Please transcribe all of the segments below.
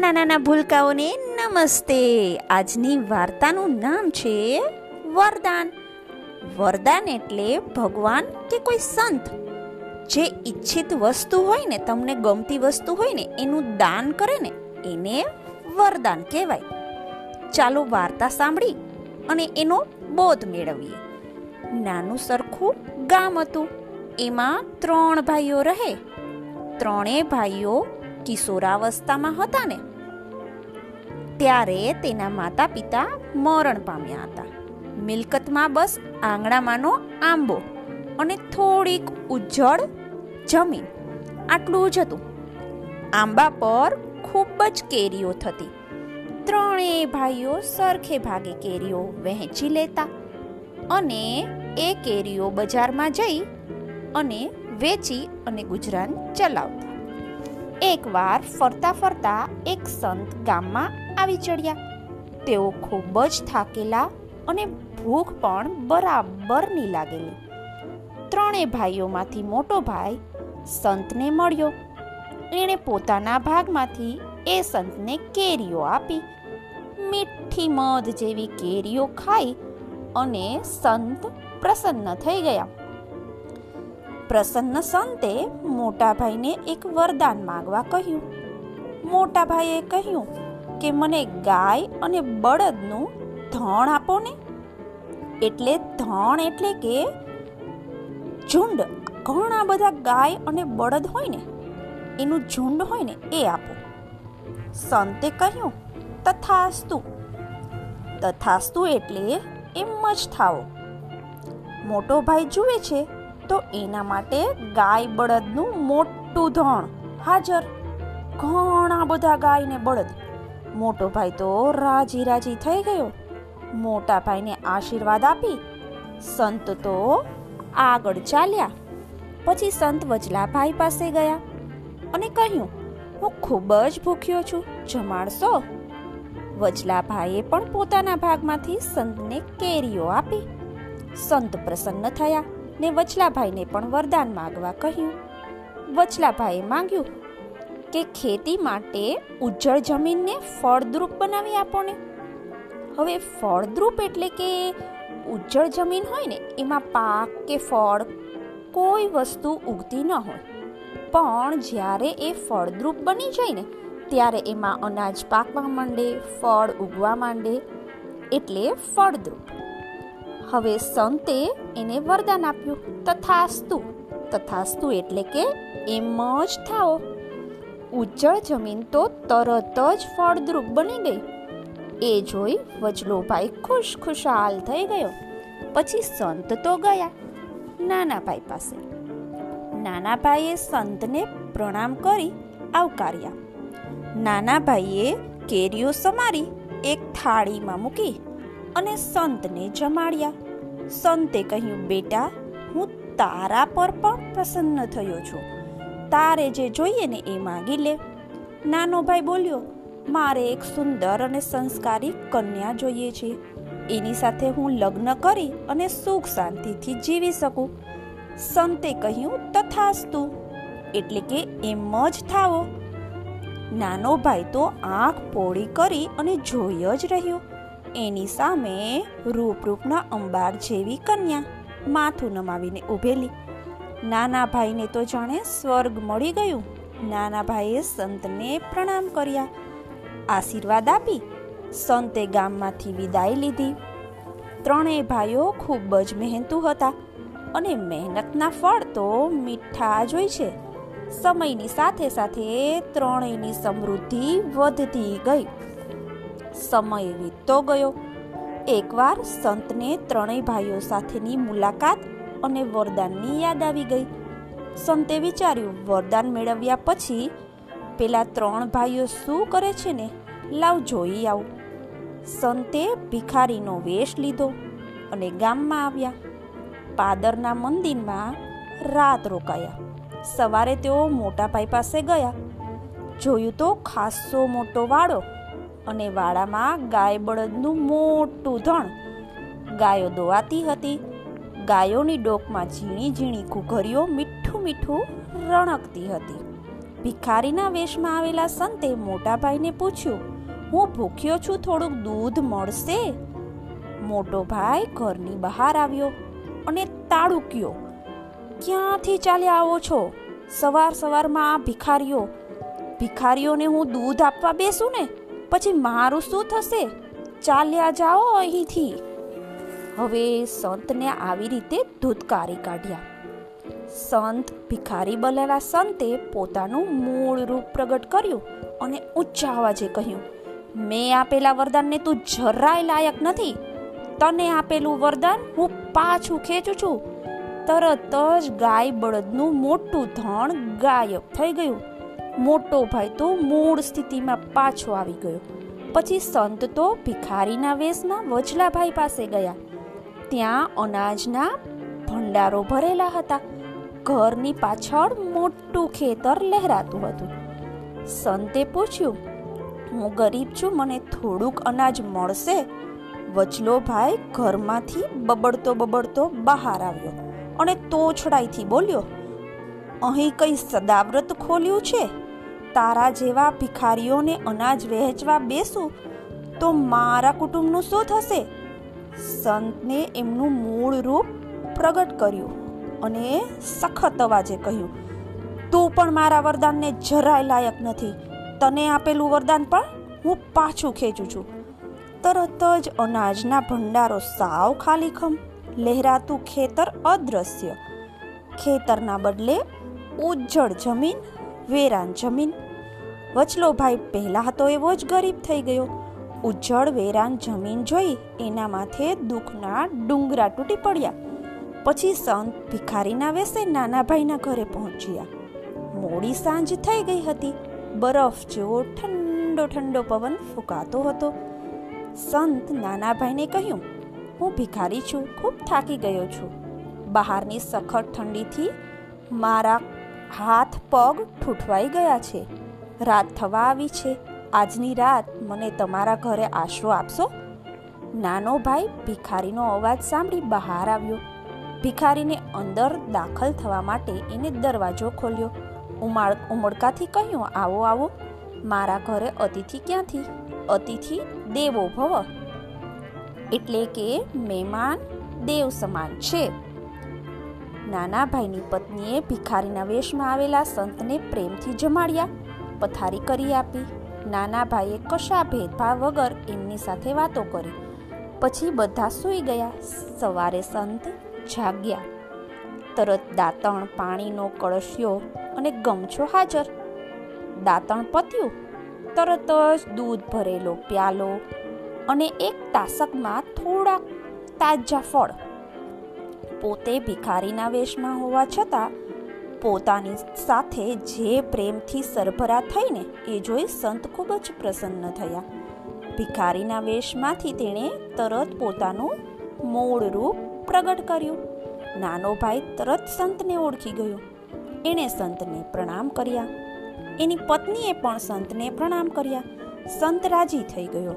નાના નાના ભૂલકાઓને નમસ્તે. આજની વાર્તાનું નામ છે વરદાન. વરદાન એટલે ભગવાન કે કોઈ સંત. જે ઈચ્છિત વસ્તુ હોય ને, તમને ગમતી વસ્તુ હોય ને, એનું દાન કરે ને, એને વરદાન કહેવાય. ચાલો વાર્તા સાંભળી અને એનો બોધ મેળવીએ. નાનું સરખું ગામ હતું. એમાં ત્રણ ભાઈઓ રહે. ત્રણેય ભાઈઓ કિશોરાવસ્થામાં હતા ને, ત્યારે તેના માતા પિતા મરણ પામ્યા હતા. મિલકતમાં બસ આંગણામાંનો આંબો અને થોડીક ઉજ્જળ જમીન, આટલું જ હતું. આંબા પર ખૂબ જ કેરીઓ થતી. ત્રણેય ભાઈઓ સરખે ભાગે કેરીઓ વહેંચી લેતા અને એ કેરીઓ બજારમાં જઈ અને વેચી અને ગુજરાન ચલાવતા. એકવાર ફરતા ફરતા એક સંત ગામમાં આવી ચડ્યા. તેઓ ખૂબ જ થાકેલા અને ભૂખ પણ બરાબરની લાગેલી. ત્રણેય ભાઈઓમાંથી મોટો ભાઈ સંતને મળ્યો. એણે પોતાના ભાગમાંથી એ સંતને કેરીઓ આપી. મીઠી મધ જેવી કેરીઓ ખાઈ અને સંત પ્રસન્ન થઈ ગયા. પ્રસન્ન સંતે મોટા ભાઈને એક વરદાન માગવા કહ્યું. મોટા ભાઈએ કહ્યું કે, મને ગાય અને બળદનું ધણ આપો ને. એટલે ધણ એટલે કે ઝુંડ. ઘણા બધા ગાય અને બળદ હોય ને, એનું ઝુંડ હોય ને, એ આપો. સંતે કહ્યું, તથાસ્તુ. તથાસ્તુ એટલે એમ જ થાવો મોટો ભાઈ જુએ છે તો એના માટે ગાય બળદનું મોટું ધણ. હાજર. ઘણા બધા ગાય ને બળદ. મોટો ભાઈ તો રાજી રાજી થઈ ગયો. મોટા ભાઈને આશીર્વાદ આપી. સંત તો આગળ ચાલ્યા. પછી સંત વજલાભાઈ પાસે ગયા અને કહ્યું, હું ખૂબ જ ભૂખ્યો છું. જમાડશો? વજલાભાઈએ પણ પોતાના ભાગમાંથી સંતને કેરીઓ આપી. સંત પ્રસન્ન થયા. ને વચલાભાઈને પણ વરદાન માગવા કહ્યું. વચલાભાઈએ માંગ્યું કે ખેતી માટે ઉજ્જળ જમીનને ફળદ્રુપ બનાવી આપો ને. હવે ફળદ્રુપ એટલે કે ઉજ્જળ જમીન હોય ને, એમાં પાક કે ફળ કોઈ વસ્તુ ઉગતી ન હોય. પણ જ્યારે એ ફળદ્રુપ બની જાય ને, ત્યારે એમાં અનાજ પાકવા માંડે, ફળ ઉગવા માંડે, એટલે ફળદ્રુપ. હવે સંતે એને વરદાન આપ્યું. તથાસ્તુ તથાસ્તુ એટલે કે એમ જ થાઓ. ઉજ્જળ જમીન તો તરત જ ફળદ્રુપ બની ગઈ. એ જોઈ વજલોભાઈ ખુશ ખુશાલ થઈ ગયો. પછી સંત તો ગયા નાના ભાઈ પાસે. નાના ભાઈએ સંતને પ્રણામ કરી, આવકાર્યા. નાના ભાઈએ કેરીઓ સમારી, એક થાળીમાં મૂકી અને સંતને જમાડ્યા. સંતે કહ્યું, બેટા, હું તારા પર પણ પ્રસન્ન થયો છું. તારે જે જોઈએ ને એ માગી લે. નાનો ભાઈ બોલ્યો, મારે એક સુંદર અને સંસ્કારી કન્યા જોઈએ છે. એની સાથે હું લગ્ન કરી અને સુખ શાંતિથી જીવી શકું. સંતે કહ્યું, તથાસ્તુ. એટલે કે એમ જ થાવો નાનો ભાઈ તો આંખ પોળી કરી અને જોઈ જ રહ્યો. એની સામે રૂપરૂપના અંબાર જેવી કન્યા માથું નમાવીને ઊભેલી. નાના ભાઈને તો જાણે સ્વર્ગ મળી ગયું. નાના ભાઈએ સંતને પ્રણામ કર્યા. આશીર્વાદ આપી સંતે ગામમાંથી વિદાય લીધી. ત્રણેય ભાઈઓ ખૂબ જ મહેનતુ હતા અને મહેનતના ફળ તો મીઠા જ હોય છે. સમયની સાથે સાથે ત્રણેયની સમૃદ્ધિ વધતી ગઈ. સમય વીતતો ગયો. એકવાર સંતને ત્રણેય ભાઈઓ સાથેની મુલાકાત અને વરદાનની યાદ આવી ગઈ. સંતે વિચાર્યું, વરદાન મેળવ્યા પછી પેલા ત્રણ ભાઈઓ શું કરે છે ને? લાવ જોઈ આવું. સંતે ભિખારીનો વેશ લીધો અને ગામમાં આવ્યા. પાદરના મંદિરમાં રાત રોકાયા. સવારે તેઓ મોટા ભાઈ પાસે ગયા. જોયું તો ખાસ્સો મોટો વાડો અને વાડામાં ગાય બળદનું મોટું ધણ. ગાયો દોવાતી હતી. ગાયોની ડોકમાં ઝીણી ઝીણી ઘૂઘરીઓ મીઠું મીઠું રણકતી હતી. ભિખારીના વેશમાં આવેલા સંતે મોટાભાઈને પૂછ્યું, હું ભૂખ્યો છું, થોડુંક દૂધ મળશે? મોટો ભાઈ ઘરની બહાર આવ્યો અને તાળુક્યો ક્યાંથી ચાલ્યા આવો છો? સવાર સવારમાં આ ભિખારીઓ. ભિખારીઓને હું દૂધ આપવા બેસું ને? પછી મારું શું થશે? ચાલ્યા જાઓ અહીંથી. હવે સંતને આવી રીતે ધૂતકારી કાઢ્યા. સંત ભિખારી બનેલા સંતે પોતાનું મૂળ રૂપ પ્રગટ કર્યું અને ઊંચા અવાજે કહ્યું, મેં આપેલા વરદાનને તું જરાય લાયક નથી. તને આપેલું વરદાન હું પાછું ખેંચું છું. તરત જ ગાય બળદનું મોટું ધણ ગાયબ થઈ ગયું. મોટો ભાઈ તો મૂળ સ્થિતિમાં પાછો આવી ગયો. પછી સંત તો ભિખારીના વેશમાં વજલાભાઈ પાસે ગયા. ત્યાં અનાજના ભંડારો ભરેલા હતા. ઘરની પાછળ મોટું ખેતર લહેરાતું હતું. સંતે પૂછ્યું, હું ગરીબ છું, મને થોડુંક અનાજ મળશે? વચલો ભાઈ ઘરમાંથી બબડતો બબડતો બહાર આવ્યો અને તોછડાઈથી બોલ્યો અહીં કઈ સદાવ્રત ખોલ્યું છે? તારા જેવા ભિખારીઓને અનાજ વહેંચવા બેસું તો મારા કુટુંબનું શું થશે? સંતને એમનું મૂળ રૂપ પ્રગટ કર્યું અને સખત અવાજે કહ્યું, તું પણ મારા વરદાનને જરાય લાયક નથી. તને આપેલું વરદાન પણ હું પાછું ખેંચું છું. તરત જ અનાજના ભંડારો સાવ ખાલીખમ. લહેરાતું ખેતર અદ્રશ્ય. ખેતરના બદલે ઉજ્જળ જમીન, વેરાન જમીન. વચલો ભાઈ પહેલા હતો એવો જ ગરીબ થઈ ગયો. ઉજ્જળ વેરાન જમીન જોઈ એના માથે દુઃખના ડુંગરા તૂટી પડ્યા. પછી સંત ભિખારીના વેસે નાના ભાઈના ઘરે પહોંચ્યા. મોડી સાંજ થઈ ગઈ હતી. બરફ જેવો ઠંડો ઠંડો પવન ફૂંકાતો હતો. સંત નાના ભાઈને કહ્યું, હું ભિખારી છું, ખૂબ થાકી ગયો છું. બહારની સખત ઠંડીથી મારા હાથ પગ ઠૂઠવાઈ ગયા છે. રાત થવા આવી છે. આજની રાત મને તમારા ઘરે આશરો આપશો? નાનો ભાઈ ભિખારીનો અવાજ સાંભળી બહાર આવ્યો. ભિખારીને અંદર દાખલ થવા માટે એને દરવાજો ખોલ્યો. ઉમાળ ઉમળકાથી કહ્યું, આવો આવો. મારા ઘરે અતિથિ ક્યાંથી? અતિથિ દેવો ભવ. એટલે કે મહેમાન દેવ સમાન છે. નાના ભાઈની પત્નીએ ભિખારીના વેશમાં આવેલા સંતને પ્રેમથી જમાડ્યા, પથારી કરી આપી. નાના ભાઈએ કશા ભેદભાવ વગર એમની સાથે વાતો કરી. પછી બધા સૂઈ ગયા. સવારે સંત જાગ્યા. તરત દાંતણ, પાણીનો કળશિયો અને ગમછો હાજર. દાંતણ પત્યું. તરત જ દૂધ ભરેલો પ્યાલો અને એક તાસકમાં થોડાક તાજા ફળ પોતે ભિખારીના વેશમાં હોવા છતાં પોતાની સાથે જે પ્રેમથી સરભરા થઈને એ જોઈ સંત ખૂબ જ પ્રસન્ન થયા. ભિખારીના વેશમાંથી તેણે તરત પોતાનું મૂળ રૂપ પ્રગટ કર્યું. નાનો ભાઈ તરત સંતને ઓળખી ગયો. એણે સંતને પ્રણામ કર્યા. એની પત્નીએ પણ સંતને પ્રણામ કર્યા. સંત રાજી થઈ ગયો.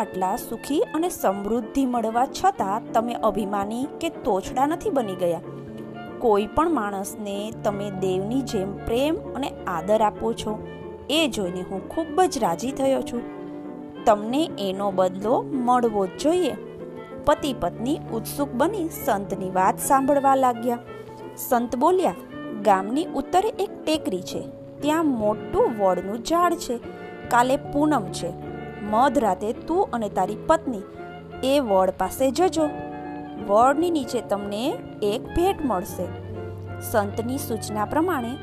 આટલા સુખી અને સમૃદ્ધિ મળવા છતાં તમે અભિમાની કે તોછડા નથી બની ગયા. કોઈ પણ માણસને તમે દેવની જેમ પ્રેમ અને આદર આપો છો, એ જોઈને હું ખૂબ જ રાજી થયો છું. તમને એનો બદલો મળવો જ જોઈએ. પતિ પત્ની ઉત્સુક બની સંતની વાત સાંભળવા લાગ્યા. સંત બોલ્યા, ગામની ઉત્તરે એક ટેકરી છે. ત્યાં મોટું વડનું ઝાડ છે. કાલે પૂનમ છે. મધરાતે તું અને તારી પત્ની એ વડ પાસે જજો. વડની નીચે તમને એક ભેટ મળશે. સંતની સૂચના પ્રમાણે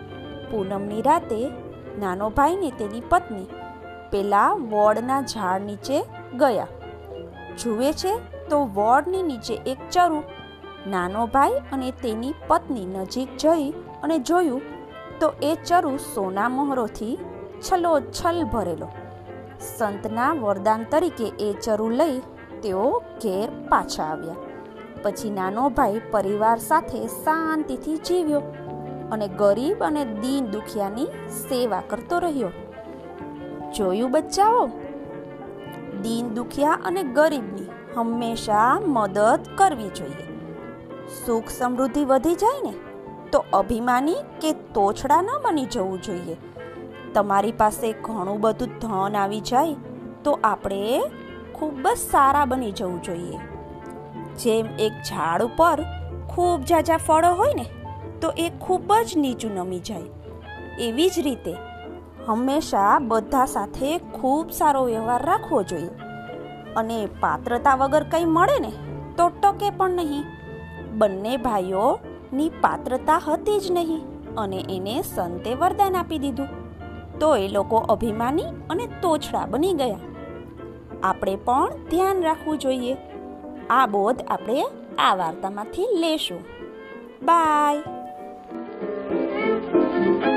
પૂનમની રાતે નાનો ભાઈને તેની પત્ની પેલા વડના ઝાડ નીચે ગયા. જુએ છે તો વડની નીચે એક ચરુ. નાનો ભાઈ અને તેની પત્ની નજીક જઈ અને જોયું તો એ ચરુ સોના મોહરોથી છલોછલ ભરેલો. સંતના વરદાન તરીકે એ ચરુ લઈ તેઓ ઘેર પાછા આવ્યા. પછી નાનો ભાઈ પરિવાર સાથે શાંતિથી જીવ્યો અને ગરીબ અને દીન દુખિયાની સેવા કરતો રહ્યો. જોયું બચ્ચાઓ? દીન દુખિયા અને ગરીબની હંમેશા મદદ કરવી જોઈએ. સુખ સમૃદ્ધિ વધી જાય ને, તો અભિમાની કે તોછડા ન બની જવું જોઈએ. તમારી પાસે ઘણું બધું ધન આવી જાય, તો આપણે ખૂબ જ સારા બની જવું જોઈએ. જેમ એક ઝાડ ઉપર ખૂબ ઝાઝા ફળો હોય ને, તો એ ખૂબ જ નીચું નમી જાય. એવી જ રીતે હંમેશા બધા સાથે ખૂબ સારો વ્યવહાર રાખવો જોઈએ. અને પાત્રતા વગર કંઈ મળે ને, તો ટકે પણ નહીં. બંને ભાઈઓની પાત્રતા હતી જ નહીં અને એને સંતે વરદાન આપી દીધું. તો એ લોકો અભિમાની અને તોછડા બની ગયા. આપણે પણ ધ્યાન રાખવું જોઈએ. આ બોધ આપણે આ વાર્તામાંથી લેશું. બાય.